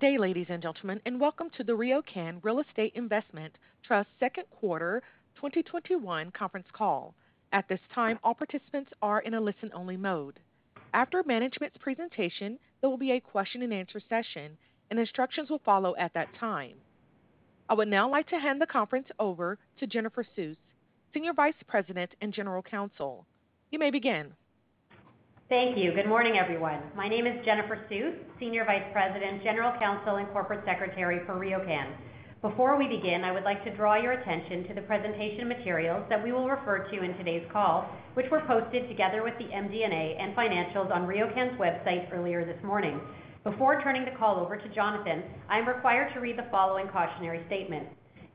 Good day, ladies and gentlemen, and welcome to the RioCan Real Estate Investment Trust second quarter 2021 conference call. At this time, all participants are in a listen-only mode. After management's presentation, there will be a question and answer session, and instructions will follow at that time. I would now like to hand the conference over to Jennifer Suess, Senior Vice President and General Counsel. You may begin. Thank you. Good morning, everyone. My name is Jennifer Suess, Senior Vice President, General Counsel, and Corporate Secretary for RioCan. Before we begin, I would like to draw your attention to the presentation materials that we will refer to in today's call, which were posted together with the MD&A and financials on RioCan's website earlier this morning. Before turning the call over to Jonathan, I am required to read the following cautionary statement.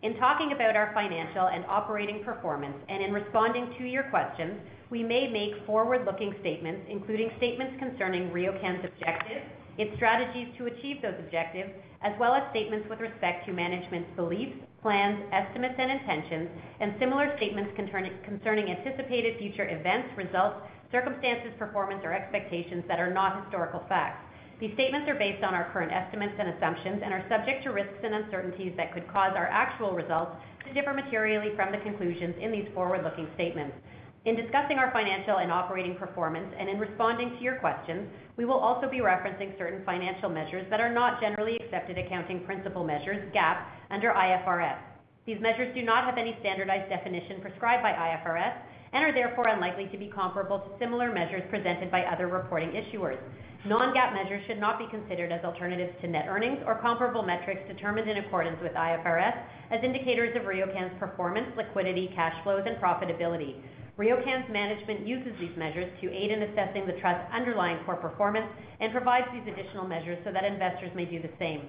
In talking about our financial and operating performance, and in responding to your questions, we may make forward-looking statements, including statements concerning RioCan's objectives, its strategies to achieve those objectives, as well as statements with respect to management's beliefs, plans, estimates, and intentions, and similar statements concerning anticipated future events, results, circumstances, performance, or expectations that are not historical facts. These statements are based on our current estimates and assumptions and are subject to risks and uncertainties that could cause our actual results to differ materially from the conclusions in these forward-looking statements. In discussing our financial and operating performance and in responding to your questions, we will also be referencing certain financial measures that are not generally accepted accounting principle measures, GAAP, under IFRS. These measures do not have any standardized definition prescribed by IFRS and are therefore unlikely to be comparable to similar measures presented by other reporting issuers. Non-GAAP measures should not be considered as alternatives to net earnings or comparable metrics determined in accordance with IFRS as indicators of RioCan's performance, liquidity, cash flows, and profitability. RioCan's management uses these measures to aid in assessing the trust's underlying core performance and provides these additional measures so that investors may do the same.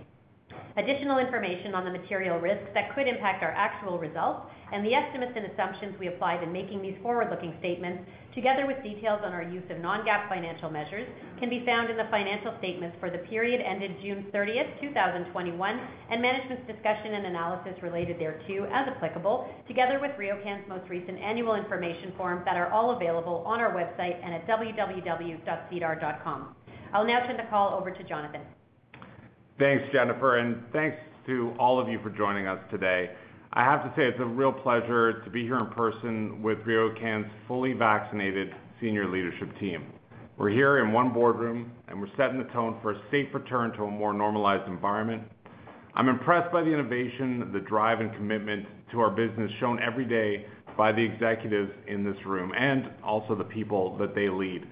Additional information on the material risks that could impact our actual results and the estimates and assumptions we applied in making these forward-looking statements, together with details on our use of non-GAAP financial measures, can be found in the financial statements for the period ended June 30th, 2021, and management's discussion and analysis related thereto, as applicable, together with RioCan's most recent annual information form that are all available on our website and at www.sedar.com. I'll now turn the call over to Jonathan. Thanks, Jennifer, and thanks to all of you for joining us today. I have to say, it's a real pleasure to be here in person with RioCan's fully vaccinated senior leadership team. We're here in one boardroom, and we're setting the tone for a safe return to a more normalized environment. I'm impressed by the innovation, the drive, and commitment to our business shown every day by the executives in this room, and also the people that they lead.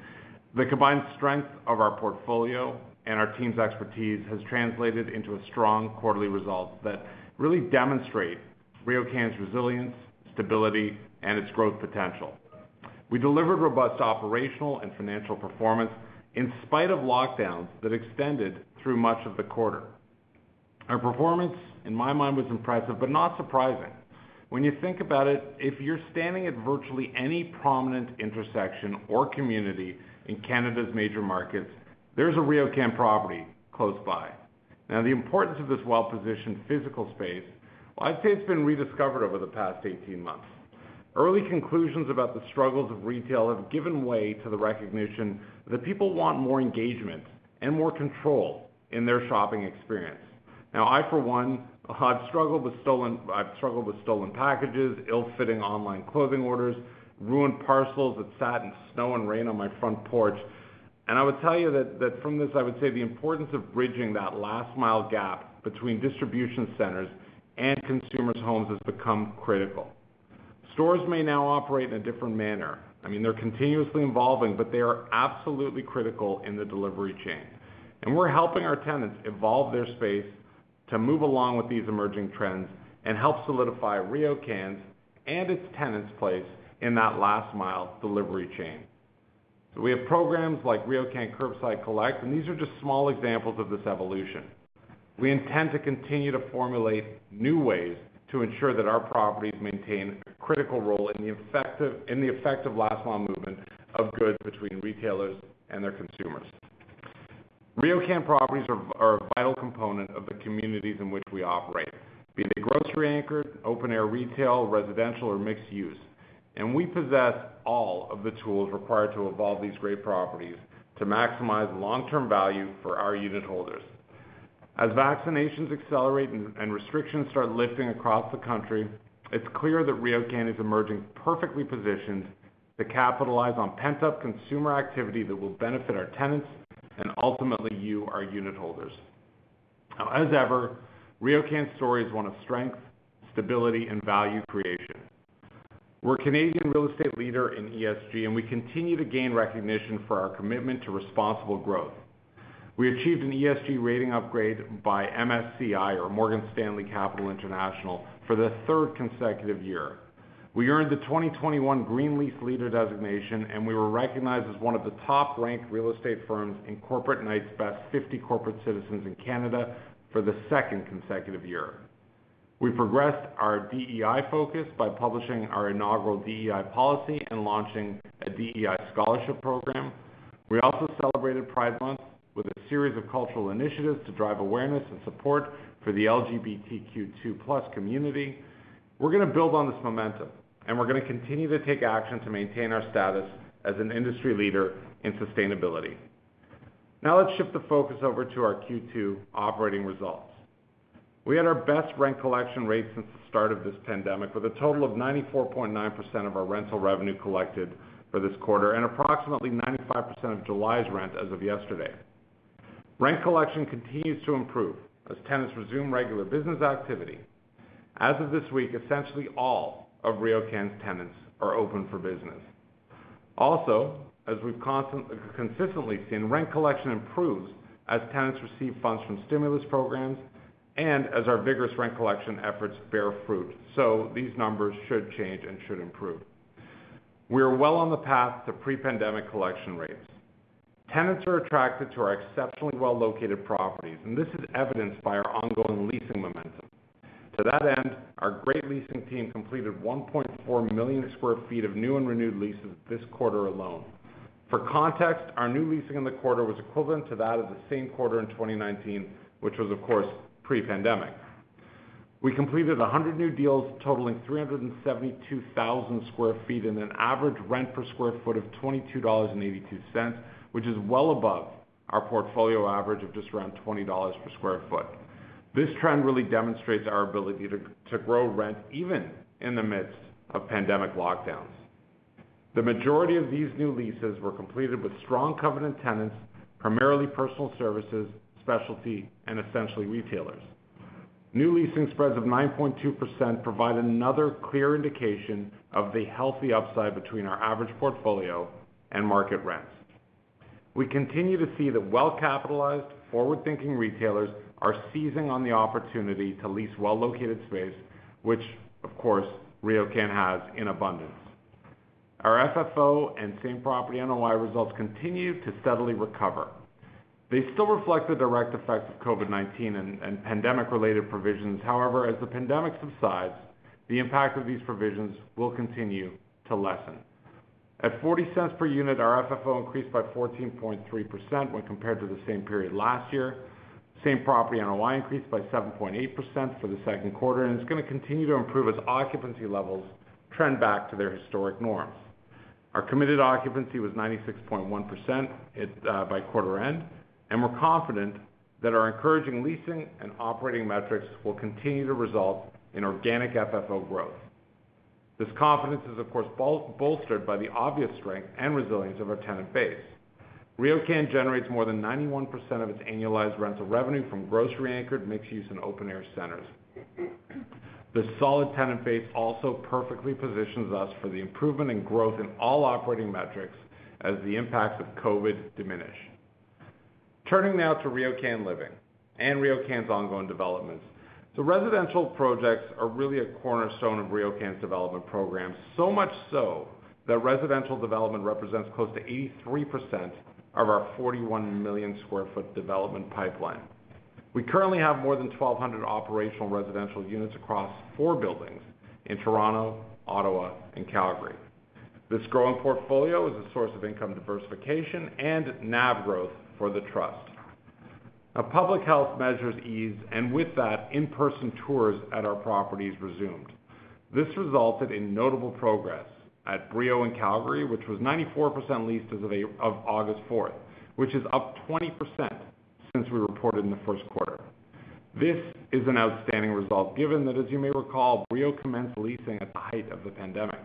The combined strength of our portfolio and our team's expertise has translated into a strong quarterly result that really demonstrate RioCan's resilience, stability, and its growth potential. We delivered robust operational and financial performance in spite of lockdowns that extended through much of the quarter. Our performance, in my mind, was impressive but not surprising. When you think about it, if you're standing at virtually any prominent intersection or community in Canada's major markets, there's a RioCan property close by. Now, the importance of this well-positioned physical space, well, I'd say it's been rediscovered over the past 18 months. Early conclusions about the struggles of retail have given way to the recognition that people want more engagement and more control in their shopping experience. Now, I, for one, I've struggled with stolen packages, ill-fitting online clothing orders, ruined parcels that sat in snow and rain on my front porch. I would tell you that from this, I would say the importance of bridging that last-mile gap between distribution centers and consumers' homes has become critical. Stores may now operate in a different manner. I mean, they're continuously evolving, but they are absolutely critical in the delivery chain. And we're helping our tenants evolve their space to move along with these emerging trends and help solidify RioCan's and its tenants' place in that last-mile delivery chain. We have programs like RioCan Curbside Collect, and these are just small examples of this evolution. we intend to continue to formulate new ways to ensure that our properties maintain a critical role in the effective last mile movement of goods between retailers and their consumers. RioCan properties are a vital component of the communities in which we operate, be they grocery anchored, open air retail, residential, or mixed use. And we possess all of the tools required to evolve these great properties to maximize long-term value for our unitholders. As vaccinations accelerate and restrictions start lifting across the country, it's clear that RioCan is emerging perfectly positioned to capitalize on pent-up consumer activity that will benefit our tenants and ultimately you, our unitholders. Now, as ever, RioCan's story is one of strength, stability, and value creation. We're a Canadian real estate leader in ESG, and we continue to gain recognition for our commitment to responsible growth. We achieved an ESG rating upgrade by MSCI or Morgan Stanley Capital International for the third consecutive year. We earned the 2021 Green Lease Leader designation, and we were recognized as one of the top-ranked real estate firms in Corporate Knights Best 50 Corporate Citizens in Canada for the second consecutive year. We progressed our DEI focus by publishing our inaugural DEI policy and launching a DEI scholarship program. We also celebrated Pride Month with a series of cultural initiatives to drive awareness and support for the LGBTQ2+ community. We're gonna build on this momentum, and we're gonna continue to take action to maintain our status as an industry leader in sustainability. Now let's shift the focus over to our Q2 operating results. We had our best rent collection rate since the start of this pandemic, with a total of 94.9% of our rental revenue collected for this quarter and approximately 95% of July's rent as of yesterday. Rent collection continues to improve as tenants resume regular business activity. As of this week, essentially all of RioCan's tenants are open for business. Also, as we've consistently seen, rent collection improves as tenants receive funds from stimulus programs and as our vigorous rent collection efforts bear fruit. So these numbers should change and should improve. We are well on the path to pre-pandemic collection rates. Tenants are attracted to our exceptionally well-located properties, and this is evidenced by our ongoing leasing momentum. To that end, our great leasing team completed 1.4 million sq ft of new and renewed leases this quarter alone. For context, our new leasing in the quarter was equivalent to that of the same quarter in 2019, which was, of course, pre-pandemic. We completed 100 new deals totaling 372,000 sq ft and an average rent per sq ft of 22.82 dollars, which is well above our portfolio average of just around 20 dollars per sq ft. This trend really demonstrates our ability to grow rent even in the midst of pandemic lockdowns. The majority of these new leases were completed with strong covenant tenants, primarily personal services, specialty, and essentially retailers. New leasing spreads of 9.2% provide another clear indication of the healthy upside between our average portfolio and market rents. We continue to see that well-capitalized, forward-thinking retailers are seizing on the opportunity to lease well-located space, which of course, RioCan has in abundance. Our FFO and same-property NOI results continue to steadily recover. They still reflect the direct effects of COVID-19 and pandemic-related provisions. However, as the pandemic subsides, the impact of these provisions will continue to lessen. At $0.40 per unit, our FFO increased by 14.3% when compared to the same period last year. Same-property NOI increased by 7.8% for the second quarter, and it's gonna continue to improve as occupancy levels trend back to their historic norms. Our committed occupancy was 96.1% uh, by quarter end, and we're confident that our encouraging leasing and operating metrics will continue to result in organic FFO growth. This confidence is, of course, bolstered by the obvious strength and resilience of our tenant base. RioCan generates more than 91% of its annualized rental revenue from grocery-anchored, mixed-use, and open-air centers. The solid tenant base also perfectly positions us for the improvement and growth in all operating metrics as the impacts of COVID diminish. Turning now to RioCan Living and RioCan's ongoing developments. The residential projects are really a cornerstone of RioCan's development program, so much so that residential development represents close to 83% of our 41 million sq ft development pipeline. We currently have more than 1,200 operational residential units across four buildings in Toronto, Ottawa, and Calgary. This growing portfolio is a source of income diversification and NAV growth for the trust. Now, public health measures eased, and with that, in-person tours at our properties resumed. This resulted in notable progress at Brio in Calgary, which was 94% leased as of August 4th, which is up 20% since we reported in the first quarter. This is an outstanding result given that, as you may recall, Brio commenced leasing at the height of the pandemic.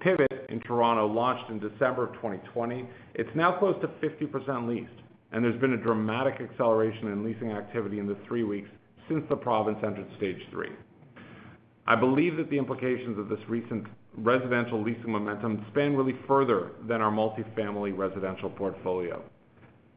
Pivot in Toronto launched in December of 2020. It's now close to 50% leased, and there's been a dramatic acceleration in leasing activity in the three weeks since the province entered stage three. I believe that the implications of this recent residential leasing momentum span really further than our multifamily residential portfolio.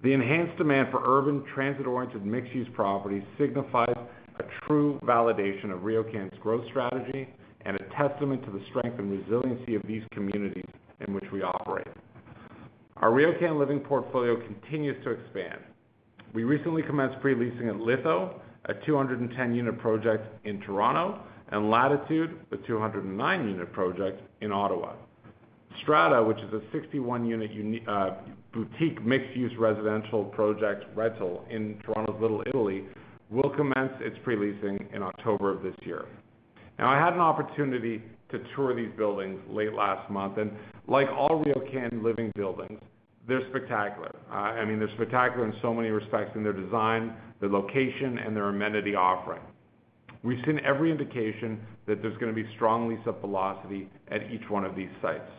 The enhanced demand for urban, transit-oriented, mixed-use properties signifies a true validation of RioCan's growth strategy and a testament to the strength and resiliency of these communities in which we operate. Our RioCan Living portfolio continues to expand. We recently commenced pre-leasing at Litho, a 210-unit project in Toronto, and Latitude, a 209-unit project in Ottawa. Strata, which is a 61-unit uh, boutique mixed-use residential project rental in Toronto's Little Italy, will commence its pre-leasing in October of this year. Now, I had an opportunity to tour these buildings late last month, and like all RioCan Living buildings, they're spectacular. Uh, I mean, they're spectacular in so many respects in their design, their location, and their amenity offering. We've seen every indication that there's gonna be strong lease-up velocity at each one of these sites.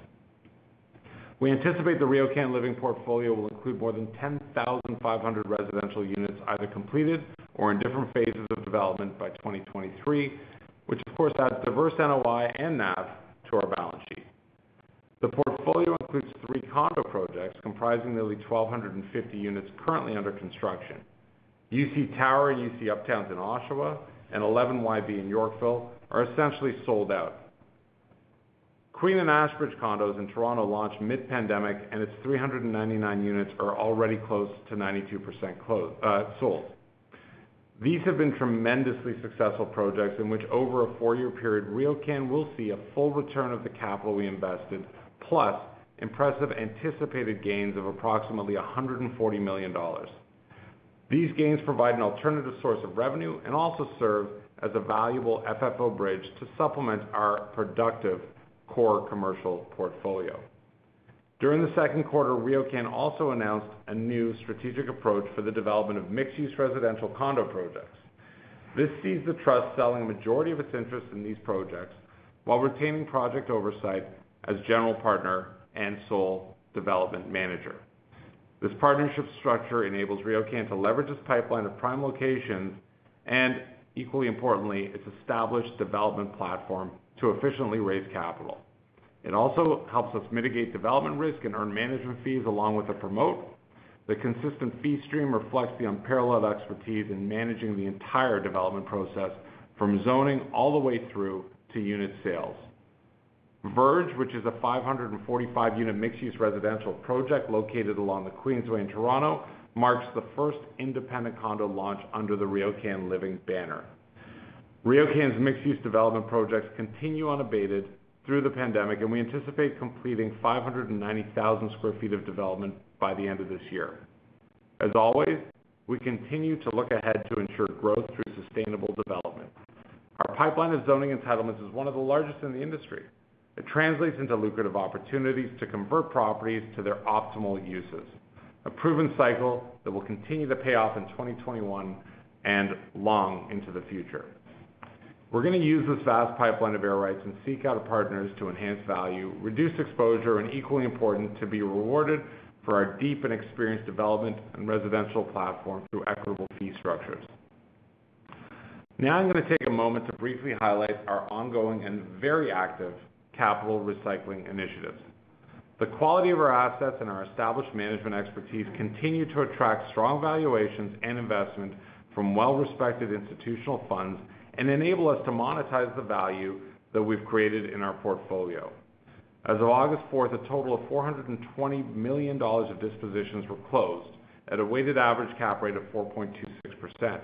We anticipate the RioCan Living portfolio will include more than 10,500 residential units, either completed or in different phases of development by 2023, which of course adds diverse NOI and NAV to our balance sheet. The portfolio includes three condo projects comprising nearly 1,250 units currently under construction. UC Tower and UC Uptowns in Oshawa and 11YV in Yorkville are essentially sold out. Queen and Ashbridge condos in Toronto launched mid-pandemic, and its 399 units are already close to 92% uh, sold. These have been tremendously successful projects in which over a four-year period, RioCan will see a full return of the capital we invested, plus impressive anticipated gains of approximately 140 million dollars. These gains provide an alternative source of revenue and also serve as a valuable FFO bridge to supplement our productive core commercial portfolio. During the second quarter, RioCan also announced a new strategic approach for the development of mixed-use residential condo projects. This sees the trust selling a majority of its interest in these projects while retaining project oversight as general partner and sole development manager. This partnership structure enables RioCan to leverage its pipeline of prime locations and, equally importantly, its established development platform to efficiently raise capital. It also helps us mitigate development risk and earn management fees along with the promote. The consistent fee stream reflects the unparalleled expertise in managing the entire development process from zoning all the way through to unit sales. Verge, which is a 545-unit mixed-use residential project located along the Queensway in Toronto, marks the first independent condo launch under the RioCan Living banner. RioCan's mixed-use development projects continue unabated through the pandemic, and we anticipate completing 590,000 sq ft of development by the end of this year. As always, we continue to look ahead to ensure growth through sustainable development. Our pipeline of zoning entitlements is one of the largest in the industry. It translates into lucrative opportunities to convert properties to their optimal uses, a proven cycle that will continue to pay off in 2021 and long into the future. We're gonna use this vast pipeline of air rights and seek out partners to enhance value, reduce exposure, and equally important, to be rewarded for our deep and experienced development and residential platform through equitable fee structures. Now I'm gonna take a moment to briefly highlight our ongoing and very active capital recycling initiatives. The quality of our assets and our established management expertise continue to attract strong valuations and investment from well-respected institutional funds and enable us to monetize the value that we've created in our portfolio. As of August 4th, a total of 420 million dollars of dispositions were closed at a weighted average cap rate of 4.26%.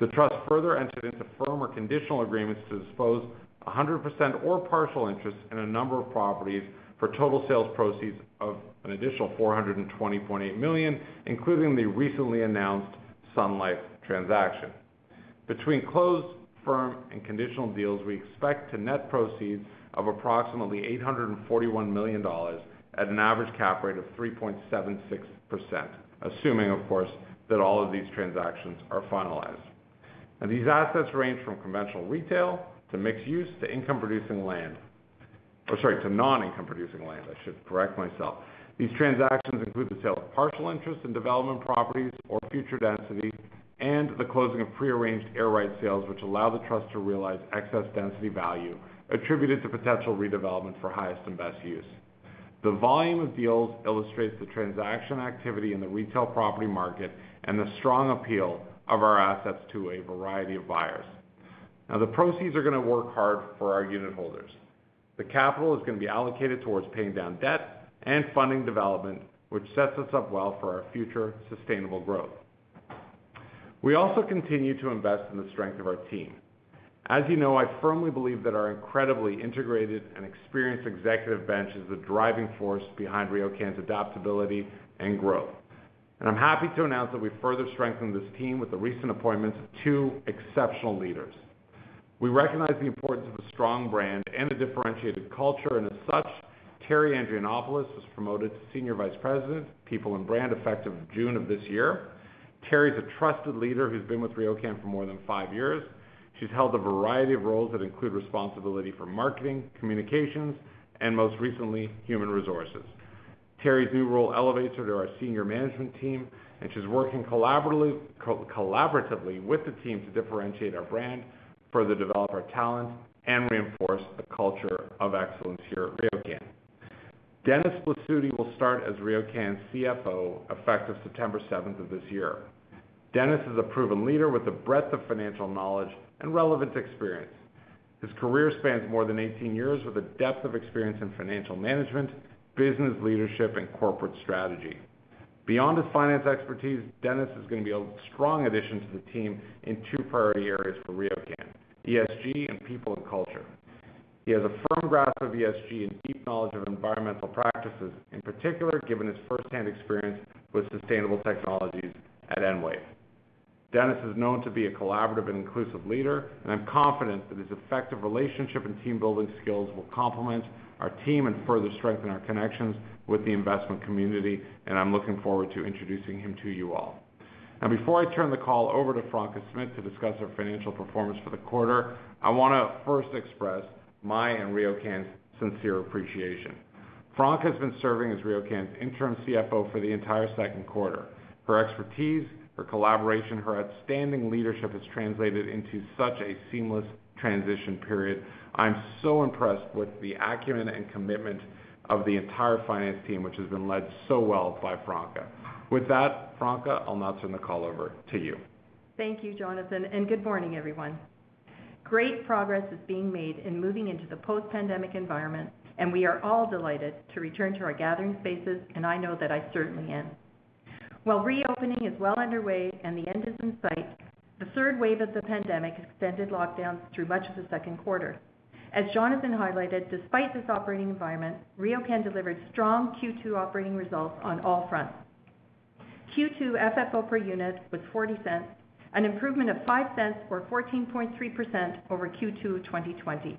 The trust further entered into firm or conditional agreements to dispose 100% or partial interest in a number of properties for total sales proceeds of an additional 420.8 million, including the recently announced Sun Life transaction. Between closed, firm, and conditional deals, we expect to net proceeds of approximately $841 million at an average cap rate of 3.76%, assuming, of course, that all of these transactions are finalized. These assets range from conventional retail to mixed use to income-producing land. Or sorry, to non-income producing land, I should correct myself. These transactions include the sale of partial interest in development properties or future density, and the closing of prearranged air right sales, which allow the trust to realize excess density value attributed to potential redevelopment for highest and best use. The volume of deals illustrates the transaction activity in the retail property market and the strong appeal of our assets to a variety of buyers. Now, the proceeds are gonna work hard for our unitholders. The capital is gonna be allocated towards paying down debt and funding development, which sets us up well for our future sustainable growth. We also continue to invest in the strength of our team. As you know, I firmly believe that our incredibly integrated and experienced executive bench is the driving force behind RioCan's adaptability and growth. And I'm happy to announce that we further strengthened this team with the recent appointments of two exceptional leaders. We recognize the importance of a strong brand and a differentiated culture, and as such, Terri Andrianopoulos was promoted to Senior Vice President, People and Brand, effective June of this year. Terri's a trusted leader who's been with RioCan for more than five years. She's held a variety of roles that include responsibility for marketing, communications, and most recently, human resources. Terri's new role elevates her to our senior management team, and she's working collaboratively with the team to differentiate our brand, further develop our talent, and reinforce the culture of excellence here at RioCan. Dennis Blasutti will start as RioCan's CFO, effective September seventh of this year. Dennis is a proven leader with a breadth of financial knowledge and relevant experience. His career spans more than 18 years with a depth of experience in financial management, business leadership, and corporate strategy. Beyond his finance expertise, Dennis is gonna be a strong addition to the team in two priority areas for RioCan, ESG and people and culture. He has a firm grasp of ESG and deep knowledge of environmental practices, in particular, given his firsthand experience with sustainable technologies at Enwave. Dennis is known to be a collaborative and inclusive leader, and I'm confident that his effective relationship and team-building skills will complement our team and further strengthen our connections with the investment community, and I'm looking forward to introducing him to you all. Now, before I turn the call over to Franca Smith to discuss our financial performance for the quarter, I wanna first express my and RioCan's sincere appreciation. Franca has been serving as RioCan's interim CFO for the entire second quarter. Her expertise, her collaboration, her outstanding leadership has translated into such a seamless transition period. I'm so impressed with the acumen and commitment of the entire finance team, which has been led so well by Franca. With that, Franca, I'll now turn the call over to you. Thank you, Jonathan, and good morning, everyone. Great progress is being made in moving into the post-pandemic environment, and we are all delighted to return to our gathering spaces, and I know that I certainly am. While reopening is well underway and the end is in sight, the third wave of the pandemic extended lockdowns through much of the second quarter. As Jonathan highlighted, despite this operating environment, RioCan delivered strong Q2 operating results on all fronts. Q2 FFO per unit was 0.40, an improvement of 0.05 or 14.3% over Q2 2020.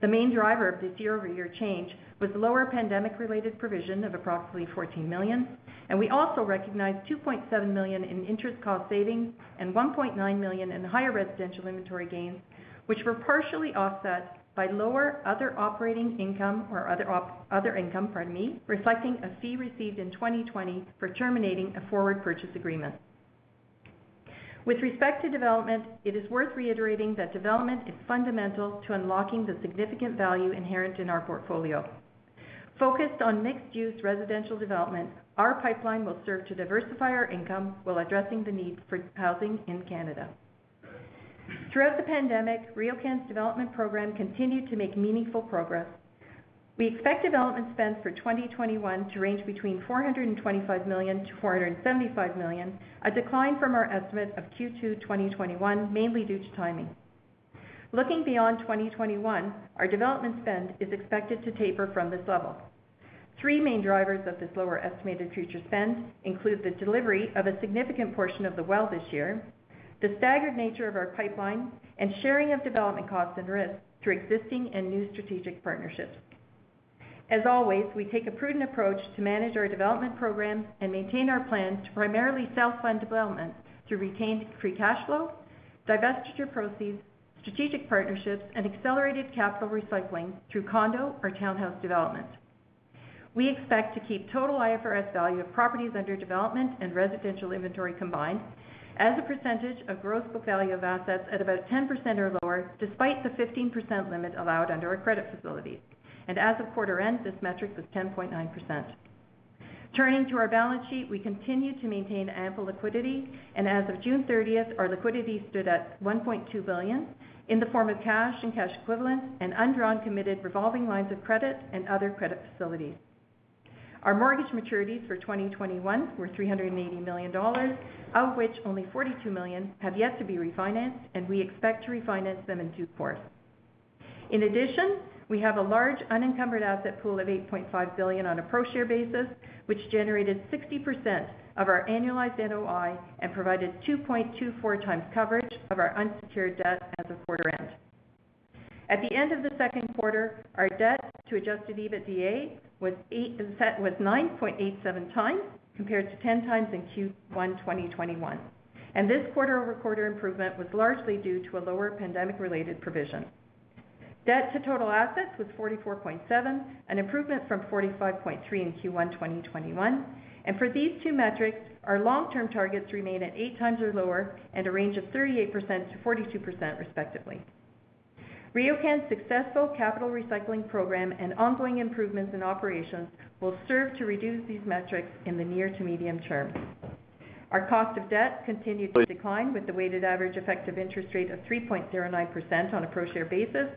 The main driver of this year-over-year change was lower pandemic-related provision of approximately 14 million, and we also recognized 2.7 million in interest cost savings and 1.9 million in higher residential inventory gains, which were partially offset by lower other operating income or other income, pardon me, reflecting a fee received in 2020 for terminating a forward purchase agreement. With respect to development, it is worth reiterating that development is fundamental to unlocking the significant value inherent in our portfolio. Focused on mixed-use residential development, our pipeline will serve to diversify our income while addressing the need for housing in Canada. Throughout the pandemic, RioCan's development program continued to make meaningful progress. We expect development spend for 2021 to range between 425 million-475 million, a decline from our estimate of Q2 2021, mainly due to timing. Looking beyond 2021, our development spend is expected to taper from this level. Three main drivers of this lower estimated future spend include the delivery of a significant portion of The Well this year, the staggered nature of our pipeline, and sharing of development costs and risks through existing and new strategic partnerships. As always, we take a prudent approach to manage our development program and maintain our plan to primarily self-fund development through retained free cash flow, divestiture proceeds, strategic partnerships, and accelerated capital recycling through condo or townhouse development. We expect to keep total IFRS value of properties under development and residential inventory combined as a percentage of gross book value of assets at about 10% or lower, despite the 15% limit allowed under our credit facilities. And as of quarter end, this metric was 10.9%. Turning to our balance sheet, we continue to maintain ample liquidity, and as of June 30th, our liquidity stood at 1.2 billion in the form of cash and cash equivalents and undrawn committed revolving lines of credit and other credit facilities. Our mortgage maturities for 2021 were 380 million dollars, of which only 42 million have yet to be refinanced, and we expect to refinance them in due course. In addition, we have a large unencumbered asset pool of 8.5 billion on a pro-share basis, which generated 60% of our annualized NOI and provided 2.24x coverage of our unsecured debt as of quarter end. At the end of the second quarter, our debt to adjusted EBITDA was 9.87x compared to 10x in Q1 2021. This quarter-over-quarter improvement was largely due to a lower pandemic-related provision. Debt to total assets was 44.7, an improvement from 45.3 in Q1 2021. For these two metrics, our long-term targets remain at 8x or lower and a range of 38%-42% respectively. RioCan's successful capital recycling program and ongoing improvements in operations will serve to reduce these metrics in the near to medium term. Our cost of debt continued to decline with the weighted average effective interest rate of 3.09% on a pro-share basis,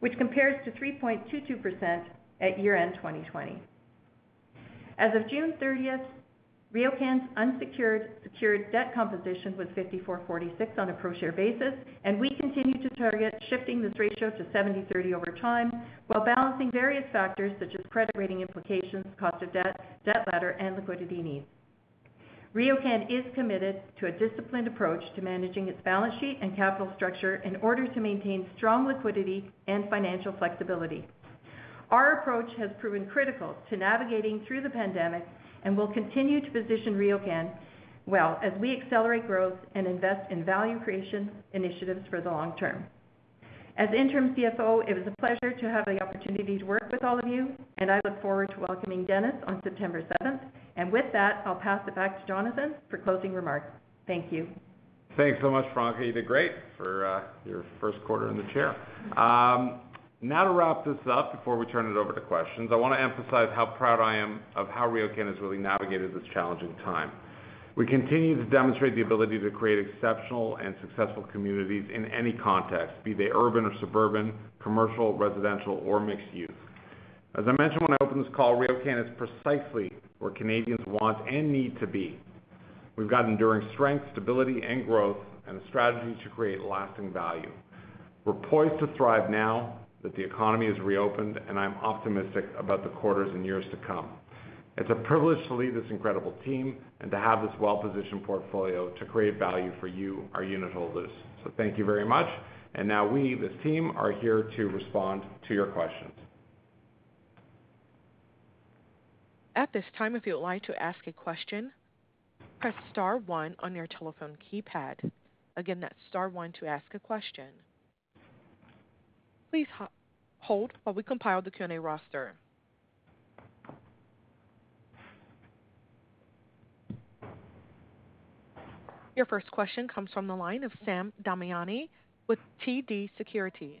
which compares to 3.22% at year-end 2020. As of June 30th, RioCan's unsecured secured debt composition was 54/46 on a pro-share basis, and we continue to target shifting this ratio to 70/30 over time while balancing various factors such as credit rating implications, cost of debt debt ladder, and liquidity needs. RioCan is committed to a disciplined approach to managing its balance sheet and capital structure in order to maintain strong liquidity and financial flexibility. Our approach has proven critical to navigating through the pandemic and will continue to position RioCan well as we accelerate growth and invest in value creation initiatives for the long term. As interim CFO, it was a pleasure to have the opportunity to work with all of you, and I look forward to welcoming Dennis on September 7th. And with that, I'll pass it back to Jonathan for closing remarks. Thank you. Thanks so much, Franca. You did great for uh, your first quarter in the chair. Um, now to wrap this up before we turn it over to questions, I want to emphasize how proud I am of how RioCan has really navigated this challenging time. We continue to demonstrate the ability to create exceptional and successful communities in any context, be they urban or suburban, commercial, residential, or mixed use. As I mentioned when I opened this call, RioCan is precisely where Canadians want and need to be. We've got enduring strength, stability, and growth, and a strategy to create lasting value. We're poised to thrive now that the economy has reopened, and I'm optimistic about the quarters and years to come. It's a privilege to lead this incredible team and to have this well-positioned portfolio to create value for you, our unitholders. Thank you very much. And now we, this team, are here to respond to your questions. At this time, if you would like to ask a question, press star one on your telephone keypad. Again, that's star one to ask a question. Please hold while we compile the Q&A roster. Your first question comes from the line of Sam Damiani with TD Securities.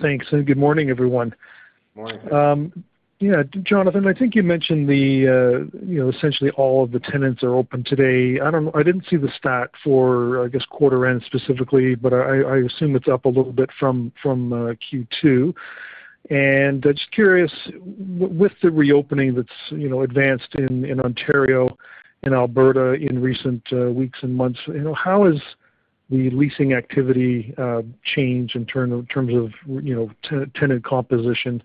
Thanks, and good morning, everyone. Morning. Um, yeah, Jonathan, I think you mentioned the, uh, you know, essentially all of the tenants are open today. I don't, I didn't see the stat for, I guess, quarter end specifically, but I, I assume it's up a little bit from from uh, Q2. And uh, just curious, with the reopening that's you know advanced in in Ontario and Alberta in recent weeks and months, you know, how has the leasing activity uh, changed in terms of you know tenant composition?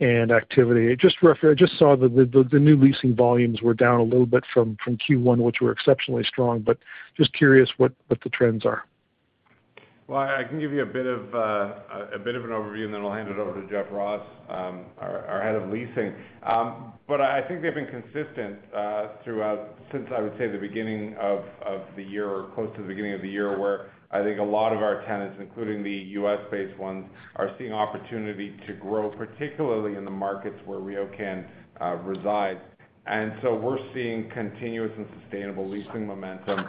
and activity. Just I just saw that the new leasing volumes were down a little bit from Q1, which were exceptionally strong, but just curious what the trends are. Well, I can give you a bit of uh, a bit of an overview, and then I'll hand it over to Jeff Ross, um, our head of leasing. Um, but I think they've been consistent uh, throughout since I would say the beginning of the year or close to the beginning of the year, where I think a lot of our tenants, including the U.S.-based ones, are seeing opportunity to grow, particularly in the markets where RioCan uh, resides. And so we're seeing continuous and sustainable leasing momentum um,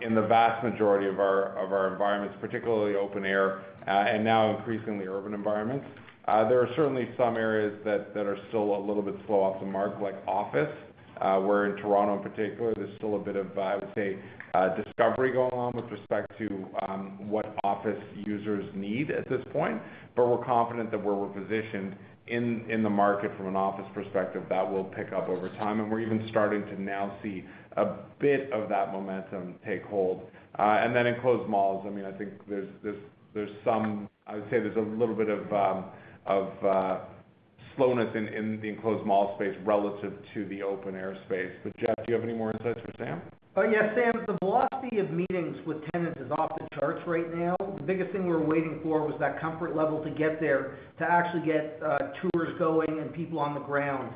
in the vast majority of our environments, particularly open air, uh, and now increasingly urban environments. Uh, there are certainly some areas that are still a little bit slow off the mark, like office, where in Toronto in particular, there's still a bit of, I would say, uh, discovery going on with respect to um, what office users need at this point. But we're confident that where we're positioned in the market from an office perspective, that will pick up over time, and we're even starting to now see a bit of that momentum take hold. Uh, and then enclosed malls, I mean, I think there's some. I would say there's a little bit of um, uh, slowness in the enclosed mall space relative to the open air space. But Jeff, do you have any more insights for Sam? Uh, yeah, Sam, the velocity of meetings with tenants is off the charts right now. The biggest thing we were waiting for was that comfort level to get there, to actually get tours going and people on the ground.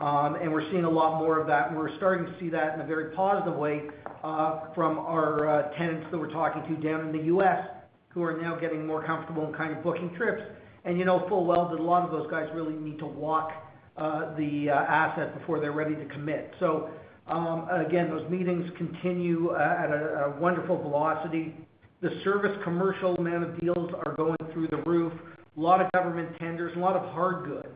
Um, and we're seeing a lot more of that, and we're starting to see that in a very positive way uh, from our tenants that we're talking to down in the U.S., who are now getting more comfortable in kind of booking trips. And you know full well that a lot of those guys really need to walk the asset before they're ready to commit. So um, again, those meetings continue uh, at a wonderful velocity. The service commercial amount of deals are going through the roof. A lot of government tenders, a lot of hard goods.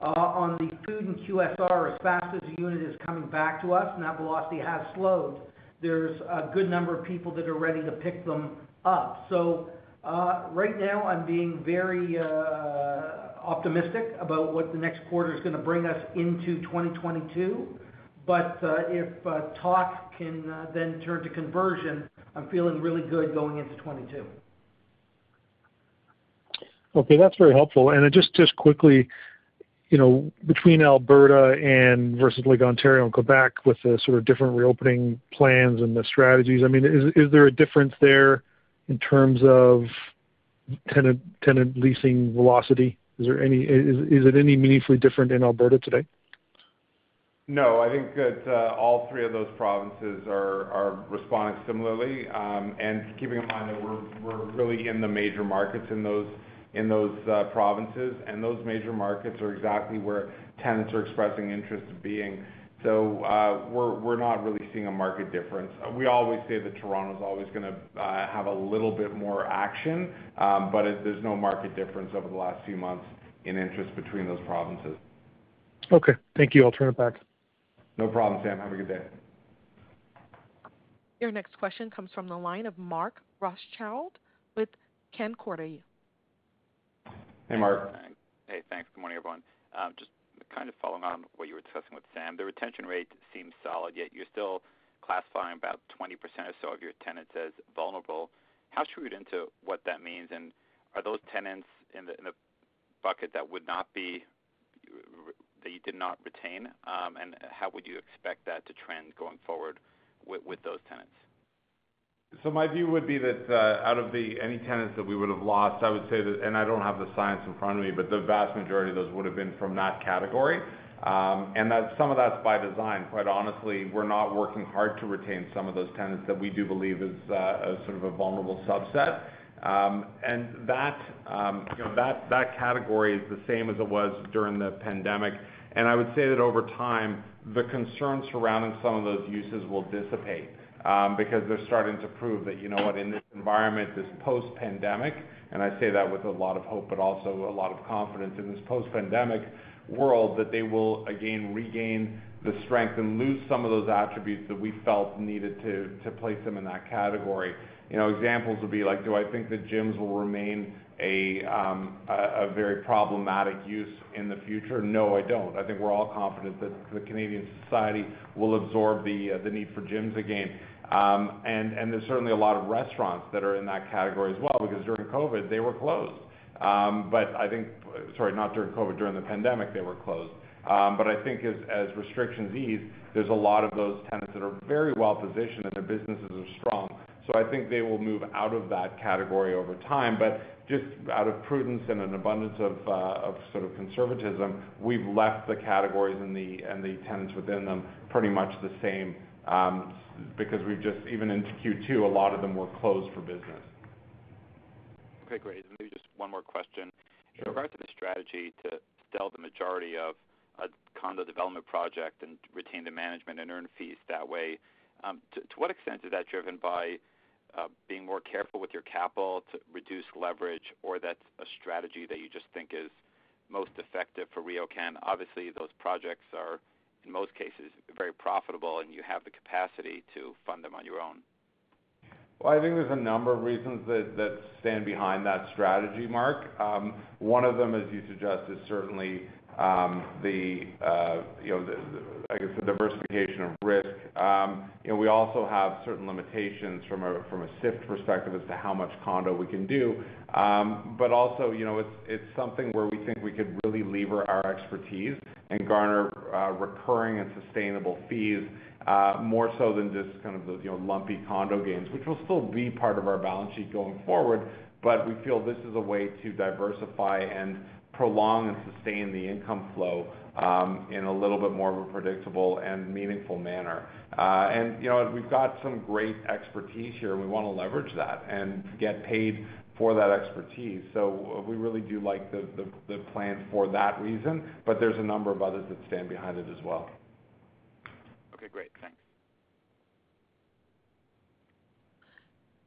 Uh, on the food and QSR, as fast as the unit is coming back to us, and that velocity has slowed, there's a good number of people that are ready to pick them up. So uh, right now, I'm being very optimistic about what the next quarter is going to bring us into 2022. But uh, If uh, talk can uh, then turn to conversion, I'm feeling really good going into 2022. Okay, that's very helpful. And Just quickly, you know, between Alberta and versus like Ontario and Quebec with the sort of different reopening plans and the strategies, I mean, is is there a difference there in terms of tenant tenant leasing velocity? Is there any, is, is it any meaningfully different in Alberta today? No, I think that uh, all three of those provinces are are responding similarly. Um, and keeping in mind that we're, we're really in the major markets in those uh, provinces, and those major markets are exactly where tenants are expressing interest in being. So uh, we're not really seeing a market difference. We always say that Toronto's always gonna have a little bit more action, um, but there's no market difference over the last few months in interest between those provinces. Okay. Thank you. I'll turn it back. No problem, Sam. Have a good day. Your next question comes from the line of Mark Rothschild with Canaccord. Hey, Mark. Hey, thanks. Good morning, everyone. Um, just kind of following on what you were discussing with Sam. The retention rate seems solid, yet you're still classifying about 20% or so of your tenants as vulnerable. How should we read into what that means? And Are those tenants in the bucket that would not be that you did not retain? Um, and how would you expect that to trend going forward with those tenants? So my view would be that uh, out of the any tenants that we would have lost, I would say that, and I don't have the science in front of me, but the vast majority of those would have been from that category. Um, and that some of that's by design. Quite honestly, we're not working hard to retain some of those tenants that we do believe is uh, sort of a vulnerable subset. Um and know, that category is the same as it was during the pandemic. And I would say that over time, the concerns surrounding some of those uses will dissipate, Um, because they're starting to prove that, you know what, in this environment, this post-pandemic, and I say that with a lot of hope, but also a lot of confidence in this post-pandemic world, that they will again regain the strength and lose some of those attributes that we felt needed to place them in that category. You know, examples would be like, do I think that gyms will remain a very problematic use in the future? No, I don't. I think we're all confident that the Canadian society will absorb the the need for gyms again. Um and there's certainly a lot of restaurants that are in that category as well, because during COVID, they were closed. Um but I think sorry, not during COVID, during the pandemic, they were closed. Um but I think as restrictions ease, there's a lot of those tenants that are very well positioned and their businesses are strong. I think they will move out of that category over time. But just out of prudence and an abundance of uh, sort of conservatism, we've left the categories and the tenants within them pretty much the same, um, because we've just even into Q2, a lot of them were closed for business. Okay, great. Maybe just one more question. In regards to the strategy to sell the majority of a condo development project and retain the management and earn fees that way, um, to what extent is that driven by Um, being more careful with your capital to reduce leverage, or that's a strategy that you just think is most effective for RioCan? Obviously, those projects are, in most cases, very profitable, and you have the capacity to fund them on your own. Well, I think there's a number of reasons that stand behind that strategy, Mark. Um, one of them, as you suggest, is certainly Um, the uh, you know, I guess, the diversification of risk. Um, you know, we also have certain limitations from a SIFT perspective as to how much condo we can do. Um, but also, you know, it's something where we think we could really lever our expertise and garner uh, recurring and sustainable fees, uh, more so than just kind of the you know, lumpy condo gains, which will still be part of our balance sheet going forward. But we feel this is a way to diversify and prolong and sustain the income flow um, in a little bit more of a predictable and meaningful manner. Uh, and you know, we've got some great expertise here, and we wanna leverage that and get paid for that expertise. So uh, we really do like the plan for that reason, but there's a number of others that stand behind it as well. Okay, great. Thanks.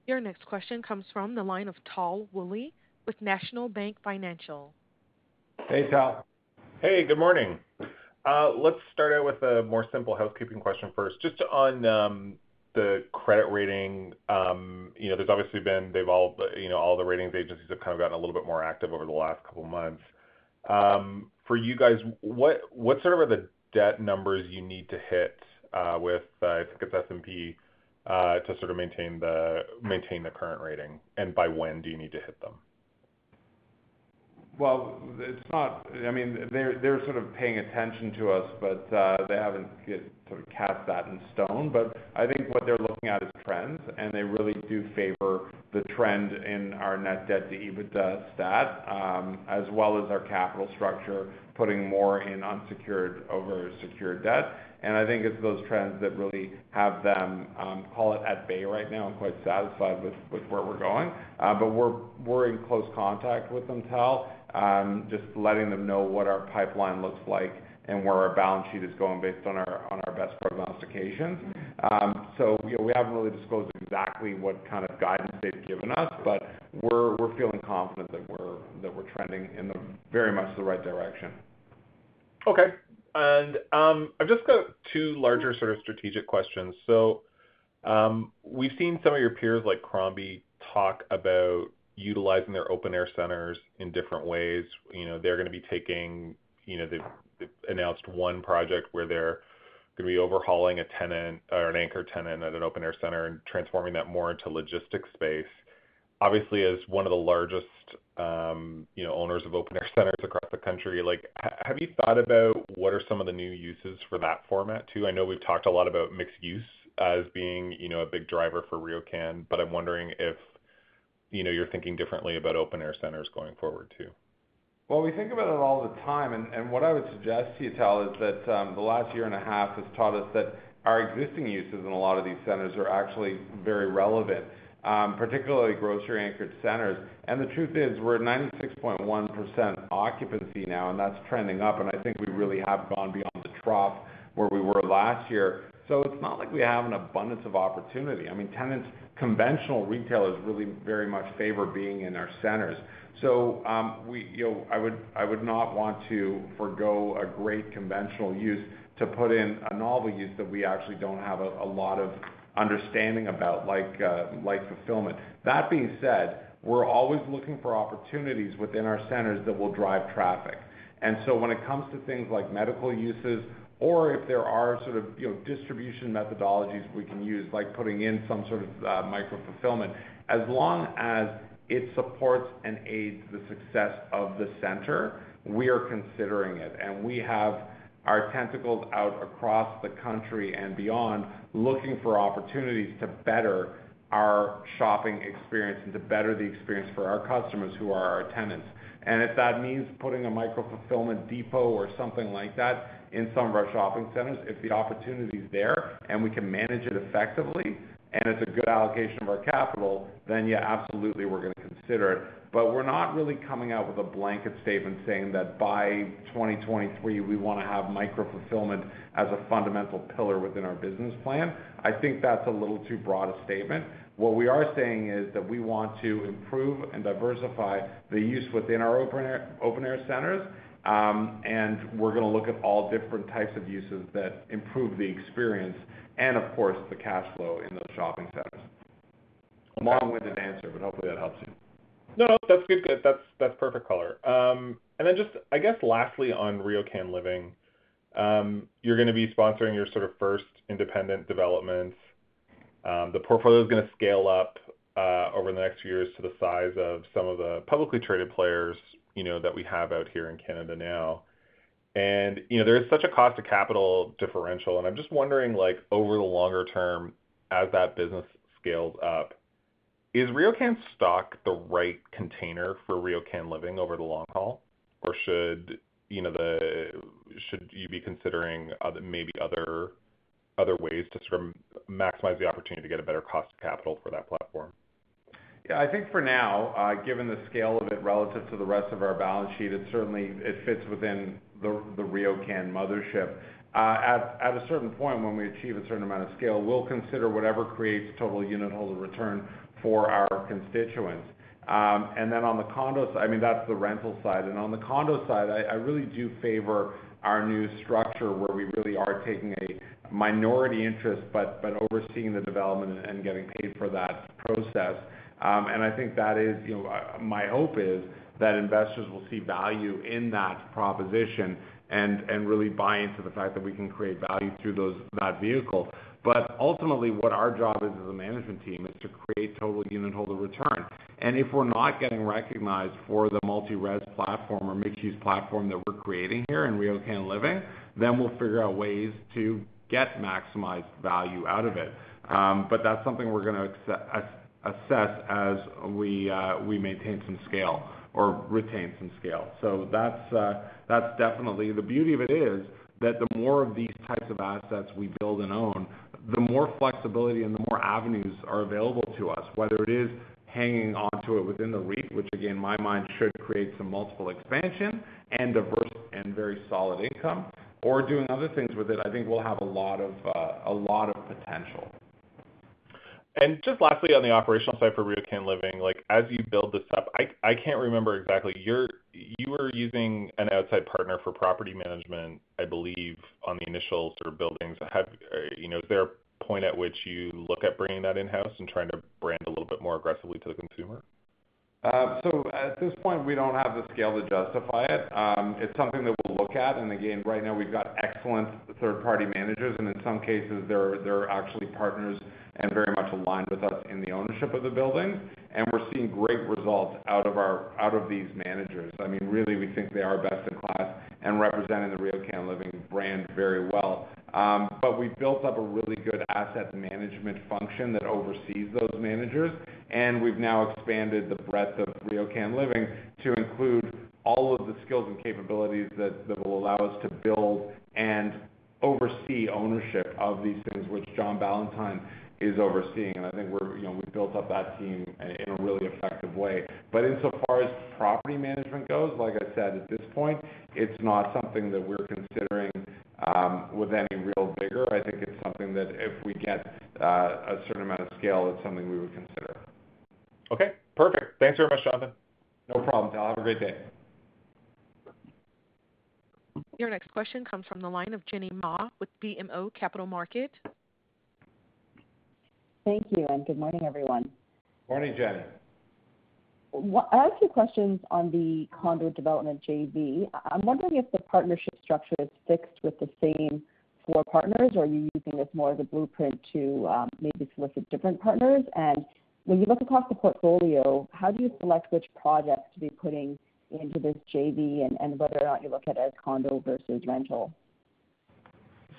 Your next question comes from the line of Tal Woolley with National Bank Financial. Hey, Tal. Hey, good morning. Uh, let's start out with a more simple housekeeping question first. Just on um, the credit rating, um, you know, there's obviously been they've all you know, all the ratings agencies have kind of gotten a little bit more active over the last couple of months. Um, for you guys, what what sort of are the debt numbers you need to hit uh, with, uh, I think it's S&P, to sort of maintain the maintain the current rating? And by when do you need to hit them? Well, it's not. I mean, they're sort of paying attention to us, but uh, they haven't sort of cast that in stone. But I think what they're looking at is trends, and they really do favor the trend in our net debt to EBITDA stat, um, as well as our capital structure, putting more in unsecured over secured debt. And I think it's those trends that really have them um, call it at bay right now. I'm quite satisfied with where we're going. Uh, but we're in close contact with them, Tal, Um, just letting them know what our pipeline looks like and where our balance sheet is going based on our on our best prognostications. Um, so, You know, we haven't really disclosed exactly what kind of guidance they've given us, but we're we're feeling confident that we're that we're trending in the very much the right direction. Okay. And, um, I've just got two larger sort of strategic questions. So, we've seen some of your peers, like Crombie, talk about utilizing their open-air centers in different ways. You know, they're gonna be taking, you know, they've announced one project where they're gonna be overhauling a tenant or an anchor tenant at an open-air center and transforming that more into logistics space. Obviously, as one of the largest, um, you know, owners of open-air centers across the country, like, have you thought about what are some of the new uses for that format too? I know we've talked a lot about mixed use as being, you know, a big driver for RioCan, but I'm wondering if, you know, you're thinking differently about open-air centers going forward too. Well, we think about it all the time, and what I would suggest to you, Tal, is that um, the last year and a half has taught us that our existing uses in a lot of these centers are actually very relevant. Um, particularly grocery-anchored centers. And the truth is, we're at 96.1% occupancy now, and that's trending up, and I think we really have gone beyond the trough where we were last year. So it's not like we have an abundance of opportunity. I mean, tenants, conventional retailers really very much favor being in our centers. So, um, we, you know, I would I would not want to forgo a great conventional use to put in a novel use that we actually don't have a lot of understanding about, uh, like fulfillment. That being said, we're always looking for opportunities within our centers that will drive traffic. And so when it comes to things like medical uses or if there are sort of, you know, distribution methodologies we can use, like putting in some sort of uh, micro-fulfillment, as long as it supports and aids the success of the center, we are considering it. And we have our tentacles out across the country and beyond, looking for opportunities to better our shopping experience and to better the experience for our customers who are our tenants. And if that means putting a micro-fulfillment depot or something like that in some of our shopping centers, if the opportunity is there and we can manage it effectively and it's a good allocation of our capital, then yeah, absolutely, we're gonna consider it. But we're not really coming out with a blanket statement saying that by 2023, we wanna have micro-fulfillment as a fundamental pillar within our business plan. I think that's a little too broad a statement. What we are saying is that we want to improve and diversify the use within our open-air centers, Um, and we're gonna look at all different types of uses that improve the experience and of course, the cash flow in those shopping centers. Long-winded answer, but hopefully that helps you. No, that's good. Good. That's that's perfect color. Um, and then just, I guess, lastly, on RioCan Living, um, you're gonna be sponsoring your sort of first independent development. The portfolio is gonna scale up uh, over the next few years to the size of some of the publicly traded players, you know, that we have out here in Canada now. And, you know, there is such a cost of capital differential, and I'm just wondering, like, over the longer term, as that business scales up, is RioCan stock the right container for RioCan Living over the long haul? Or should you know, the should you be considering maybe other, other ways to sort of maximize the opportunity to get a better cost of capital for that platform? Yeah. I think for now, uh, given the scale of it relative to the rest of our balance sheet, it certainly it fits within the RioCan mothership. Uh, at a certain point, when we achieve a certain amount of scale, we'll consider whatever creates total unitholder return for our constituents. Um, and then on the condo side, I mean, that's the rental side. And on the condo side, I really do favor our new structure where we really are taking a minority interest, but but overseeing the development and getting paid for that process. I think that is, you know, my hope is that investors will see value in that proposition and and really buy into the fact that we can create value through those that vehicle. But ultimately, what our job is as a management team is to create total unitholder return. And if we're not getting recognized for the multi-res platform or mixed-use platform that we're creating here in RioCan Living, then we'll figure out ways to get maximized value out of it. Um but that's something we're gonna assess as uh, we maintain some scale or retain some scale. So uh, that's definitely. The beauty of it is that the more of these types of assets we build and own, the more flexibility and the more avenues are available to us, whether it is hanging onto it within the REIT, which again, in my mind, should create some multiple expansion and diverse and very solid income, or doing other things with it. I think we'll have a lot of uh, potential. And just lastly, on the operational side for RioCan Living, like, as you build this up, I can't remember exactly. You were using an outside partner for property management, I believe, on the initial sort of buildings. You know, is there a point at which you look at bringing that in-house and trying to brand a little bit more aggressively to the consumer? Uh so at this point, we don't have the scale to justify it. It's something that look at. Again, right now we've got excellent third-party managers, and in some cases, they're actually partners and very much aligned with us in the ownership of the building. We're seeing great results out of our out of these managers. I mean, really, we think they are best in class and representing the RioCan Living brand very well. Um, we've built up a really good asset management function that oversees those managers, and we've now expanded the breadth of RioCan Living to include all of the skills and capabilities that will allow us to build and oversee ownership of these things, which John Ballantyne is overseeing. And I think we're, you know, we've built up that team in a really effective way. But insofar as property management goes, like I said, at this point, it's not something that we're considering um, with any real vigor. I think it's something that if we get uh, a certain amount of scale, it's something we would consider. Okay, perfect. Thanks very much, Jonathan. No problem, Tal. Have a great day. Your next question comes from the line of Jenny Ma with BMO Capital Markets. Thank you, and good morning, everyone. Morning, Jenny. I have two questions on the condo development JV. I'm wondering if the partnership structure is fixed with the same four partners, or are you using this more as a blueprint to um, maybe solicit different partners? And when you look across the portfolio, how do you select which projects to be putting into this JV and whether or not you look at it as condo versus rental?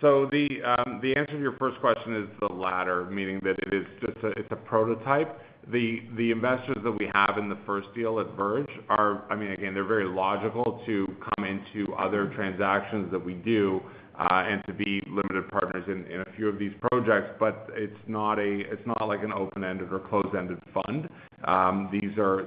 So um, the answer to your first question is the latter, meaning that it is just a prototype. The investors that we have in the first deal at Verge are, I mean, again, they're very logical to come into other transactions that we do, uh, and to be limited partners in a few of these projects. But it's not like an open-ended or closed-ended fund. Um, these are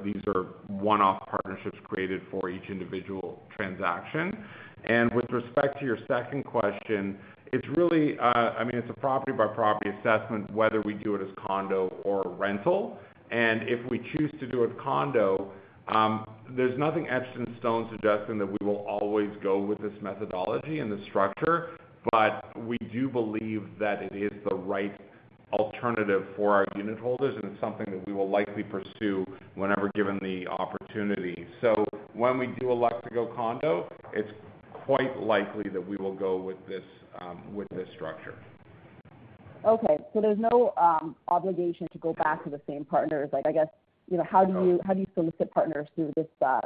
one-off partnerships created for each individual transaction. And with respect to your second question, it's really, uh, I mean, it's a property-by-property assessment, whether we do it as condo or rental. And if we choose to do it condo, um, there's nothing etched in stone suggesting that we will always go with this methodology and this structure. But we do believe that it is the right alternative for our unitholders, and it's something that we will likely pursue whenever given the opportunity. So when we do elect to go condo, it's quite likely that we will go with this um, structure. Okay. So there's no um, obligation to go back to the same partners. Like, I guess, you know, how do you No. How do you solicit partners through this uh,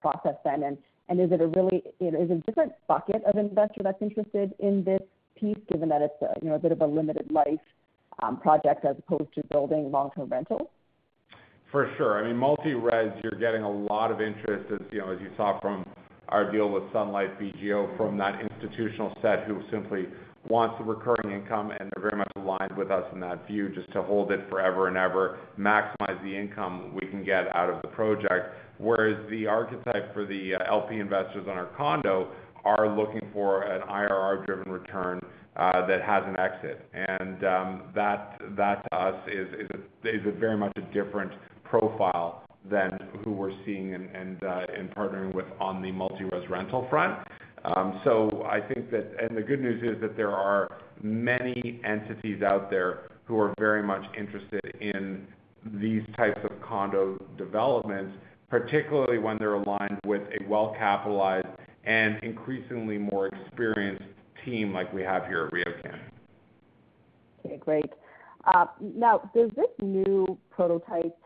process then? And is it a really, you know, is it a different bucket of investor that's interested in this piece, given that it's a, you know, a bit of a limited life um, project as opposed to building long-term rental? For sure. I mean, multi-res, you're getting a lot of interest as, you know, as you saw from our deal with Sun Life BGO from that institutional set who simply wants the recurring income, and they're very much aligned with us in that view, just to hold it forever and ever, maximize the income we can get out of the project. Whereas the archetype for the LP investors on our condo are looking for an IRR-driven return that has an exit. And um that that to us is very much a different profile than who we're seeing and partnering with on the multi-res rental front. Um so I think that and the good news is that there are many entities out there who are very much interested in these types of condo developments, particularly when they're aligned with a well-capitalized and increasingly more experienced team like we have here at RioCan. Okay, great. Now, does this new prototype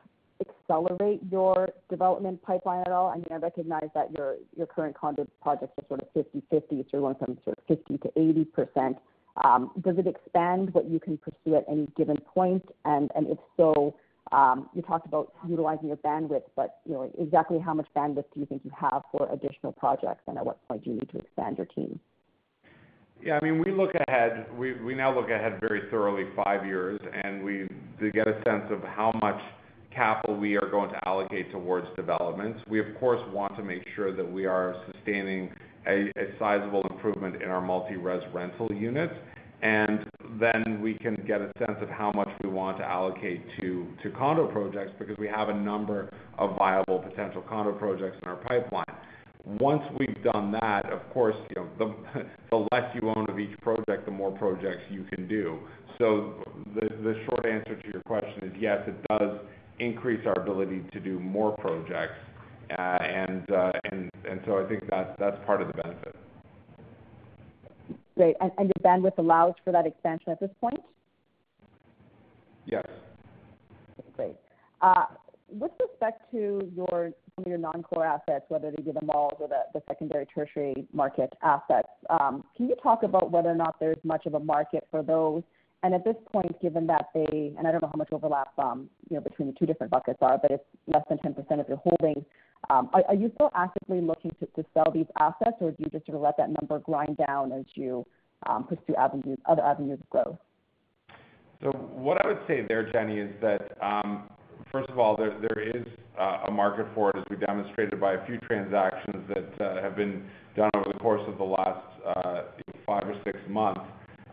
accelerate your development pipeline at all? I mean, I recognize that your current condo projects are sort of 50/50, so you're going from sort of 50%-80%. Um, does it expand what you can pursue at any given point? And if so, um, you talked about utilizing your bandwidth, but, you know, exactly how much bandwidth do you think you have for additional projects, and at what point do you need to expand your team? Yeah, I mean, we look ahead. We now look ahead very thoroughly five years, and we to get a sense of how much capital we are going to allocate towards developments. We of course want to make sure that we are sustaining a sizable improvement in our multi-res rental units. And then we can get a sense of how much we want to allocate to condo projects because we have a number of viable potential condo projects in our pipeline. Once we've done that, of course, you know, the less you own of each project, the more projects you can do. So the the short answer to your question is yes, it does increase our ability to do more projects. Uh, uh, and so I think that's part of the benefit. Great. And and your bandwidth allows for that expansion at this point? Yes. Great. Uh, with respect to your, some of your non-core assets, whether they be the malls or the secondary, tertiary market assets, um, can you talk about whether or not there's much of a market for those? And at this point, given that they, and I don't know how much overlap, um, you know, between the two different buckets are, but it's less than 10% of your holdings, um, are you still actively looking to sell these assets, or do you just sort of let that number grind down as you um, pursue avenues, other avenues of growth? So what I would say there, Jenny, is that, first of all, there is uh, a market for it, as we demonstrated by a few transactions that uh, have been done over the course of the last uh, five or six months.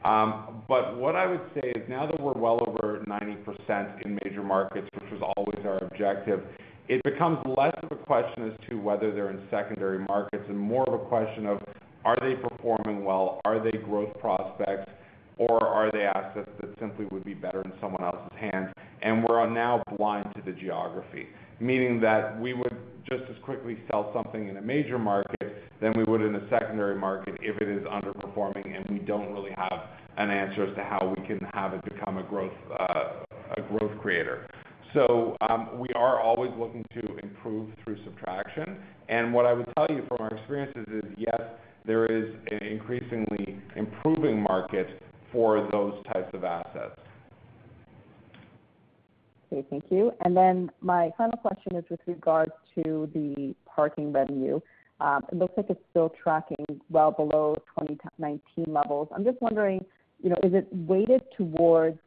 Um, what I would say is now that we're well over 90% in major markets, which was always our objective, it becomes less of a question as to whether they're in secondary markets and more of a question of, are they performing well? Are they growth prospects, or are they assets that simply would be better in someone else's hands? And we're now blind to the geography, meaning that we would just as quickly sell something in a major market than we would in a secondary market if it is underperforming, and we don't really have an answer as to how we can have it become a growth creator. So um, we are always looking to improve through subtraction. And what I would tell you from our experiences is, yes, there is an increasingly improving market for those types of assets. Okay, thank you. And then my final question is with regards to the parking revenue. It looks like it's still tracking well below 2019 levels. I'm just wondering, you know, is it weighted towards,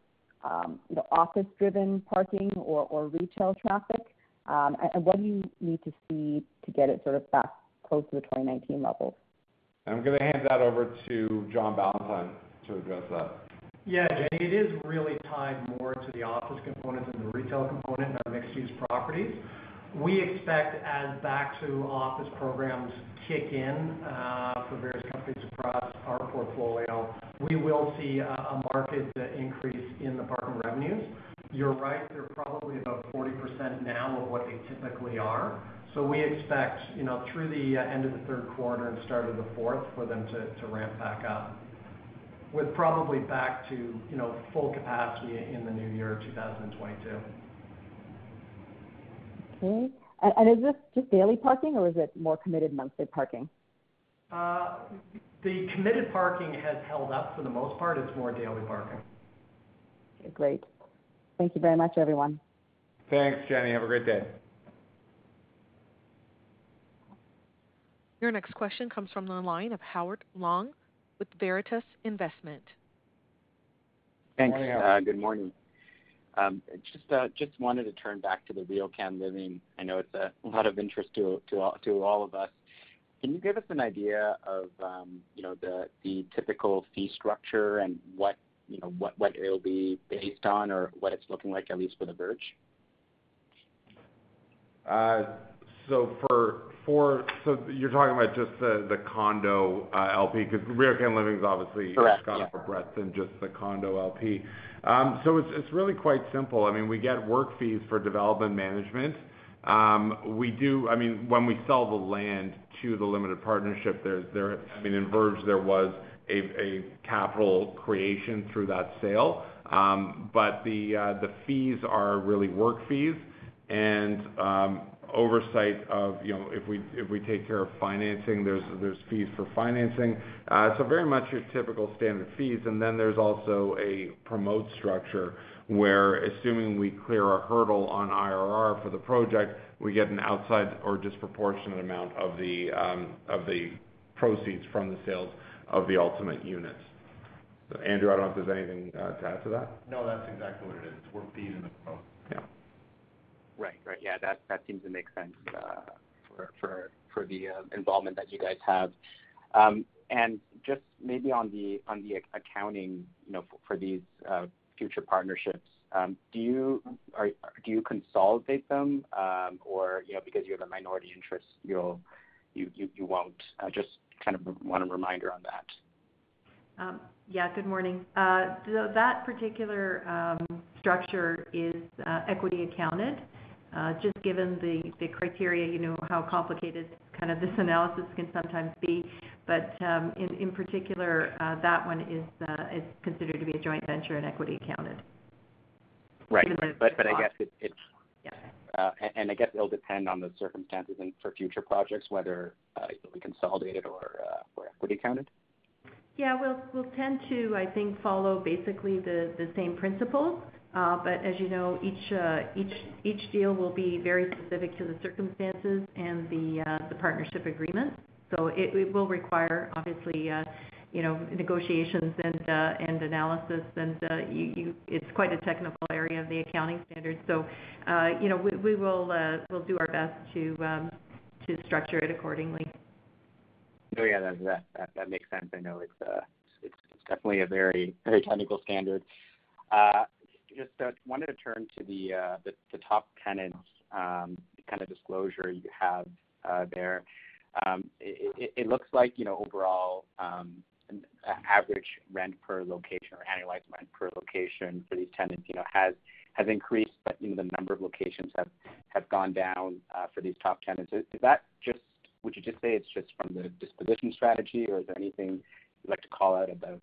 you know, office-driven parking or retail traffic? Um and what do you need to see to get it sort of back close to the 2019 levels? I'm gonna hand that over to John Ballantyne to address that. Yeah, Jenny, it is really tied more to the office component than the retail component in our mixed-use properties. We expect as back to office programs kick in uh, for various companies across our portfolio, we will see a market increase in the parking revenues. You're right, they're probably about 40% now of what they typically are. So we expect, you know, through the uh, end of the third quarter and start of the fourth for them to ramp back up, with probably back to, you know, full capacity in the new year, 2022. Okay. Is this just daily parking or is it more committed monthly parking? Uh, the committed parking has held up for the most part. It's more daily parking. Okay, great. Thank you very much, everyone. Thanks, Jenny. Have a great day. Your next question comes from the line of Howard Leung with Veritas Investment. Thanks. Morning, Howard. Uh, good morning. Um, just uh, just wanted to turn back to the RioCan Living. I know it's a lot of interest to to all to all of us. Can you give us an idea of, um, you know, the the typical fee structure and what, you know, what it'll be based on or what it's looking like, at least for The Verge? Uh so for for so you're talking about just the condo uh, LP, 'cause RioCan Living is obviously- Correct. Yeah. Got more breadth than just the condo LP. Um, it's it's really quite simple. I mean, we get work fees for development management. Um, we do. I mean, when we sell the land to the limited partnership, there's there I mean, in Verge, there was a capital creation through that sale. Um but the uh, fees are really work fees and um, oversight of, you know, if we take care of financing, there's fees for financing. Uh so very much your typical standard fees. And then there's also a promote structure where assuming we clear a hurdle on IRR for the project, we get an outside or disproportionate amount of the proceeds from the sales of the ultimate units. Andrew, I don't know if there's anything to add to that. No, that's exactly what it is. It's work fees and the promote. Yeah. Right. Right. Yeah, that seems to make sense uh, for the uh, involvement that you guys have. Um, and just maybe on the accounting, you know, for these uh, future partnerships, um, do you consolidate them, um, or, you know, because you have a minority interest, you won't? I Just kind of want a reminder on that. Um, yeah, good morning. That particular structure is equity accounted. Uh, just given the criteria, you know how complicated kind of this analysis can sometimes be. But um in particular, uh, that one uh, is considered to be a joint venture and equity accounted. Right. Even though- I guess it's. Yeah. And I guess it'll depend on the circumstances and for future projects, whether it'll be consolidated or equity accounted? Yeah. We'll tend to, I think, follow basically the same principles. Uh, as you know, uh, each deal will be very specific to the circumstances and the uh, partnership agreement. So it will require obviously you know, negotiations and analysis. And it's quite a technical area of the accounting standards. So, you know, we'll do our best um, to structure it accordingly. Oh, yeah, that makes sense. I know it's definitely a very technical standard. Just uh, wanted to turn to the uh, top tenants um, kind of disclosure you have uh, there. Um, it looks like, you know, overall, um, average rent per location or annualized rent per location for these tenants, you know, has increased, but, you know, the number of locations have gone down for these top tenants. Is that just? Would you just say it's just from the disposition strategy, or is there anything you'd like to call out about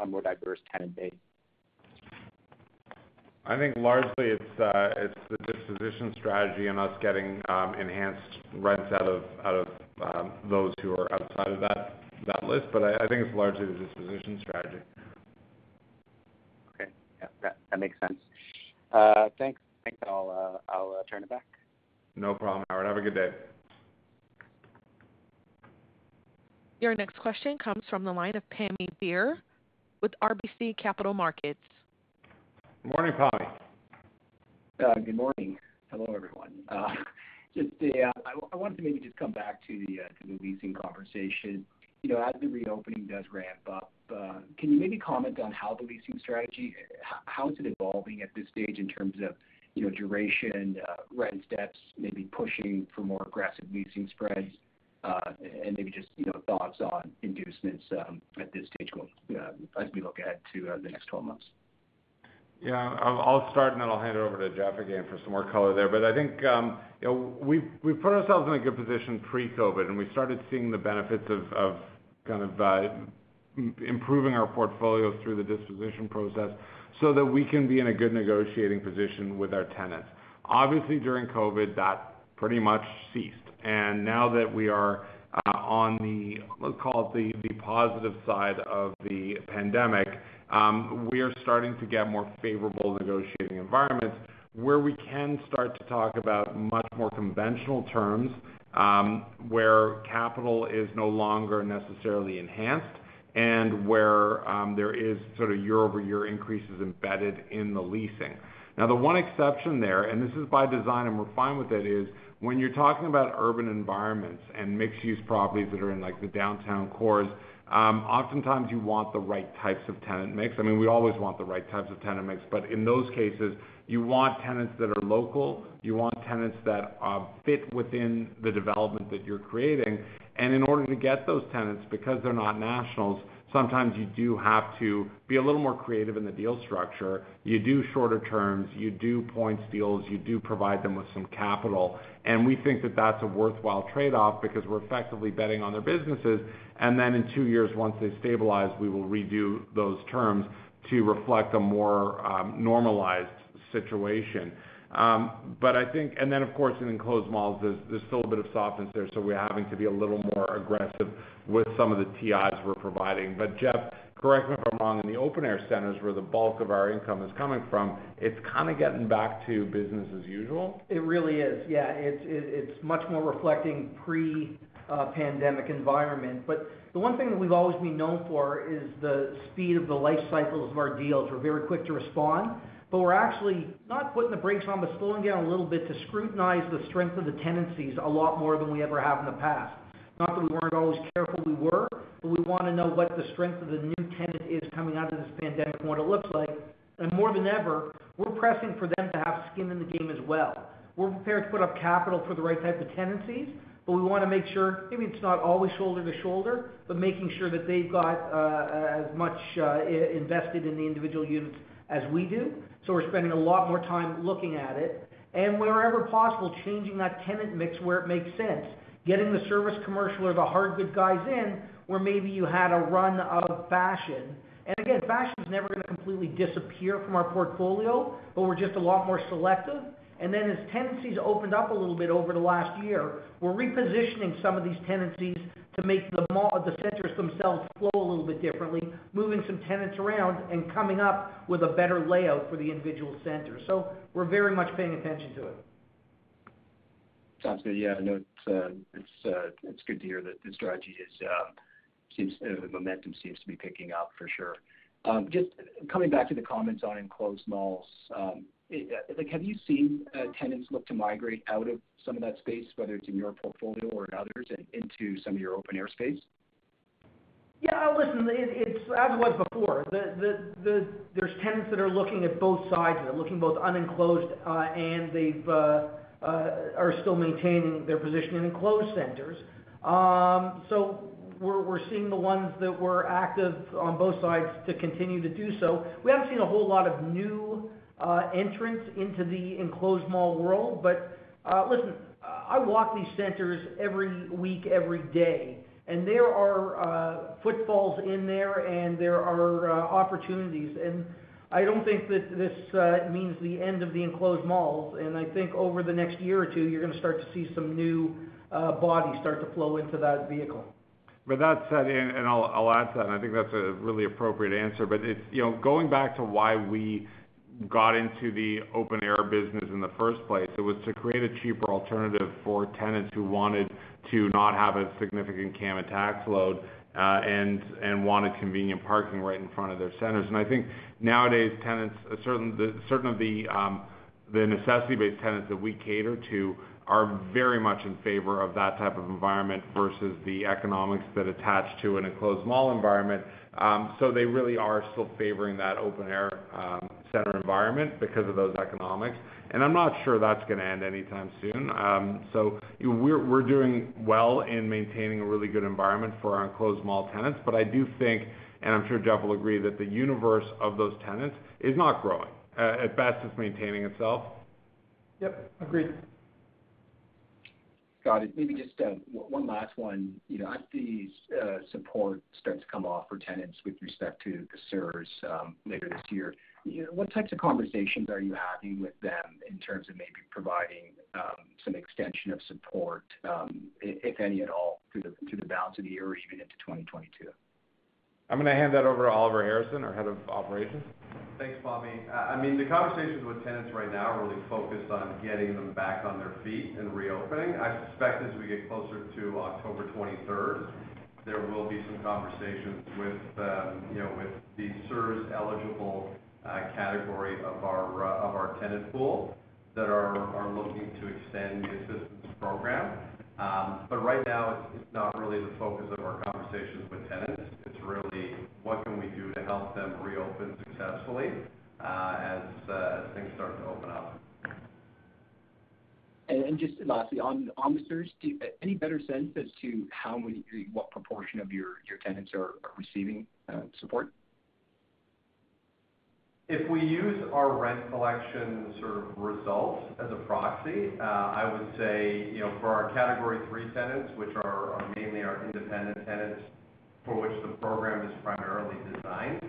a more diverse tenant base? I think largely uh, it's the disposition strategy and us getting um, enhanced rents out of um, those who are outside of that list. But I I think it's largely the disposition strategy. Okay. Yeah, that makes sense. Uh, thanks. I'll uh, turn it back. No problem, Howard. Have a good day. Your next question comes from the line of Pammi Bir with RBC Capital Markets. Morning, Pammi. Uh, good morning. Hello, everyone. Uh, just, uh, I wanted to maybe just come back to the uh the leasing conversation. You know, as the reopening does ramp up, can you maybe comment on how the leasing strategy, how is it evolving at this stage in terms of, you know, duration, rent steps, maybe pushing for more aggressive leasing spreads, and maybe just, you know, thoughts on inducements, um, at this stage going, as we look ahead to the next 12 months? Yeah. I'll start, and then I'll hand it over to Jeff again for some more color there. But I think, um, you know, we've put ourselves in a good position pre-COVID, and we started seeing the benefits of kind of uh, improving our portfolio through the disposition process so that we can be in a good negotiating position with our tenants. Obviously, during COVID, that pretty much ceased. And now that we are uh, on the, let's call it the the positive side of the pandemic, Um, we are starting to get more favorable negotiating environments where we can start to talk about much more conventional terms, um, where capital is no longer necessarily enhanced and where um, there is sort of year-over-year increases embedded in the leasing. Now, the one exception there, and this is by design, and we're fine with it, is when you're talking about urban environments and mixed-use properties that are in, like, the downtown cores, Um, oftentimes you want the right types of tenant mix. I mean, we always want the right types of tenant mix, but in those cases, you want tenants that are local, you want tenants that uh, fit within the development that you're creating. And in order to get those tenants, because they're not nationals, sometimes you do have to be a little more creative in the deal structure. You do shorter terms, you do points deals, you do provide them with some capital. And we think that that's a worthwhile trade-off because we're effectively betting on their businesses. And then in two years, once they stabilize, we will redo those terms to reflect a more normalized situation. Um but I think and then, of course, in enclosed malls, there's still a bit of softness there, so we're having to be a little more aggressive with some of the TIs we're providing. But Jeff, correct me if I'm wrong, in the open-air centers where the bulk of our income is coming from, it's kind of getting back to business as usual. It really is. Yeah. It's much more reflecting pre-pandemic uh, environment. But the one thing that we've always been known for is the speed of the life cycles of our deals. We're very quick to respond, but we're actually not putting the brakes on, but slowing down a little bit to scrutinize the strength of the tenancies a lot more than we ever have in the past. Not that we weren't always careful, we were, but we wanna know what the strength of the new tenant is coming out of this pandemic and what it looks like. And more than ever, we're pressing for them to have skin in the game as well. We're prepared to put up capital for the right type of tenancies, but we wanna make sure maybe it's not always shoulder to shoulder, but making sure that they've got uh, as much uh, invested in the individual units as we do. So we're spending a lot more time looking at it. And wherever possible, changing that tenant mix where it makes sense. Getting the service commercial or the hard good guys in, where maybe you had a run of fashion. And again, fashion is never gonna completely disappear from our portfolio, but we're just a lot more selective. And then as tenancies opened up a little bit over the last year, we're repositioning some of these tenancies to make the mall, the centers themselves flow a little bit differently, moving some tenants around and coming up with a better layout for the individual center. So we're very much paying attention to it. Sounds good. Yeah, no, it's uh, uh, it's good to hear that the strategy is, um, uh, the momentum seems to be picking up for sure. Um, just coming back to the comments on enclosed malls, um, like, have you seen tenants look to migrate out of some of that space, whether it's in your portfolio or in others, and into some of your open air space? Yeah, listen, it's as it was before. There's tenants that are looking at both sides. They're looking both unenclosed, and they are still maintaining their position in enclosed centers. Um so we're seeing the ones that were active on both sides to continue to do so. We haven't seen a whole lot of new entrants into the enclosed mall world. But uh listen, I walk these centers every week, every day, and there are footfalls in there, and there are opportunities. I don't think that this means the end of the enclosed malls. And I think over the next year or two, you're gonna start to see some new bodies start to flow into that vehicle. But that said, and I'll add to that, and I think that's a really appropriate answer. But it's, you know, going back to why we got into the open air business in the first place, it was to create a cheaper alternative for tenants who wanted to not have a significant CAM and tax load, uh and and wanted convenient parking right in front of their centers. I think nowadays, tenants, uh, certain of um, the necessity-based tenants that we cater to are very much in favor of that type of environment versus the economics that attach to an enclosed mall environment. Um so they really are still favoring that open air um, center environment because of those economics. And I'm not sure that's gonna end anytime soon. Um, so we're doing well in maintaining a really good environment for our enclosed mall tenants. But I do think, and I'm sure Jeff will agree, that the universe of those tenants is not growing. Uh, at best, it's maintaining itself. Yep, agreed. Got it. Maybe just uh, one last one. You know, as these uh, support starts to come off for tenants with respect to the CERS um, later this year, you know, what types of conversations are you having with them in terms of maybe providing um, some extension of support, um, if any at all, through the balance of the year or even into 2022? I'm gonna hand that over to Oliver Harrison, our Head of Operations. Thanks, Bobby. I mean, the conversations with tenants right now are really focused on getting them back on their feet and reopening. I suspect as we get closer to October 23rd, there will be some conversations with, um, you know, with the CERS eligible uh, category uh, of our tenant pool that are looking to extend the assistance program. Um but right now, it's not really the focus of our conversations with tenants. It's really what can we do to help them reopen successfully, uh, uh, as things start to open up. And just lastly, on the CERS, any better sense as to how many, what proportion of your tenants are receiving uh, support? If we use our rent collection sort of results as a proxy, I would say, you know, for our category three tenants, which are mainly our independent tenants for which the program is primarily designed,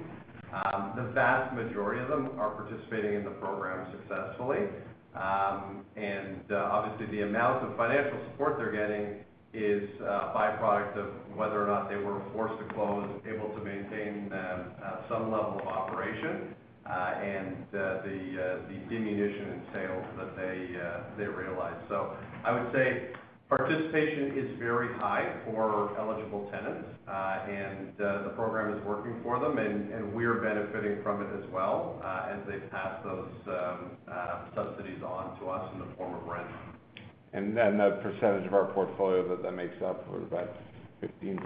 um, the vast majority of them are participating in the program successfully. Um, and uh, obviously, the amount of financial support they're getting is uh, a byproduct of whether or not they were forced to close, able to maintain uh, some level of operation, and the diminution in sales that they realize. So I would say participation is very high for eligible tenants, uh, and uh, the program is working for them, and we're benefiting from it as well, uh, as they pass those um, subsidies on to us in the form of rent. And the percentage of our portfolio that makes up for about 15%.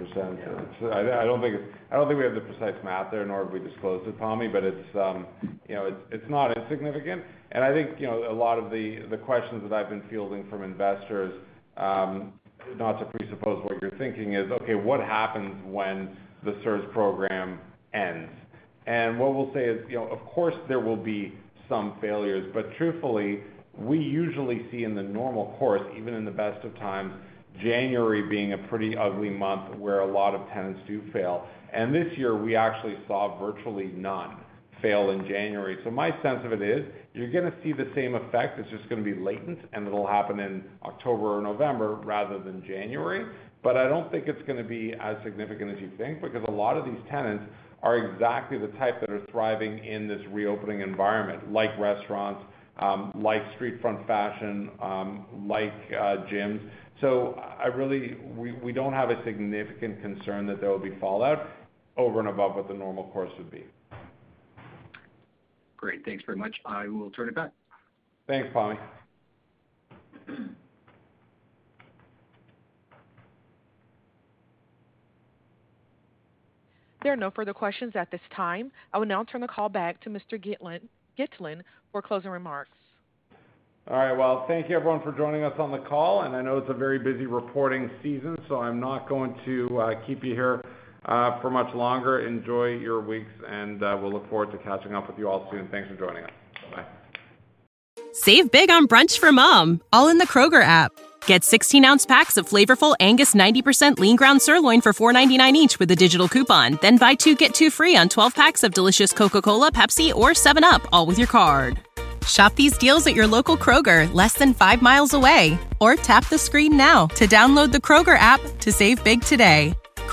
Yeah. I don't think we have the precise math there, nor have we disclosed it, Pammi, but it's, um, you know, it's not insignificant. And I think, you know, a lot of the questions that I've been fielding from investors, Um, not to presuppose what you're thinking is, okay, what happens when the CERS program ends? And what we'll say is, you know, of course, there will be some failures, but truthfully, we usually see in the normal course, even in the best of times, January being a pretty ugly month where a lot of tenants do fail. And this year, we actually saw virtually none fail in January. So my sense of it is, you're gonna see the same effect. It's just gonna be latent, and it'll happen in October or November rather than January. But I don't think it's gonna be as significant as you think, because a lot of these tenants are exactly the type that are thriving in this reopening environment, like restaurants, um, like street front fashion, um, like uh, gyms. So I really, we don't have a significant concern that there will be fallout over and above what the normal course would be. Great. Thanks very much. I will turn it back. Thanks, Pammi. There are no further questions at this time. I will now turn the call back to Mr. Gitlin for closing remarks. All right. Well, thank you everyone for joining us on the call, and I know it's a very busy reporting season, so I'm not going to uh, keep you here for much longer. Enjoy your weeks, and uh, we'll look forward to catching up with you all soon. Thanks for joining us. Bye. Save big on brunch for mom, all in the Kroger app. Get 16 ounce packs of flavorful Angus 90% lean ground sirloin for $4.99 each with a digital coupon. Then buy two get two free on 12 packs of delicious Coca Cola, Pepsi, or 7UP, all with your card. Shop these deals at your local Kroger, less than five miles away. Or tap the screen now to download the Kroger app to save big today.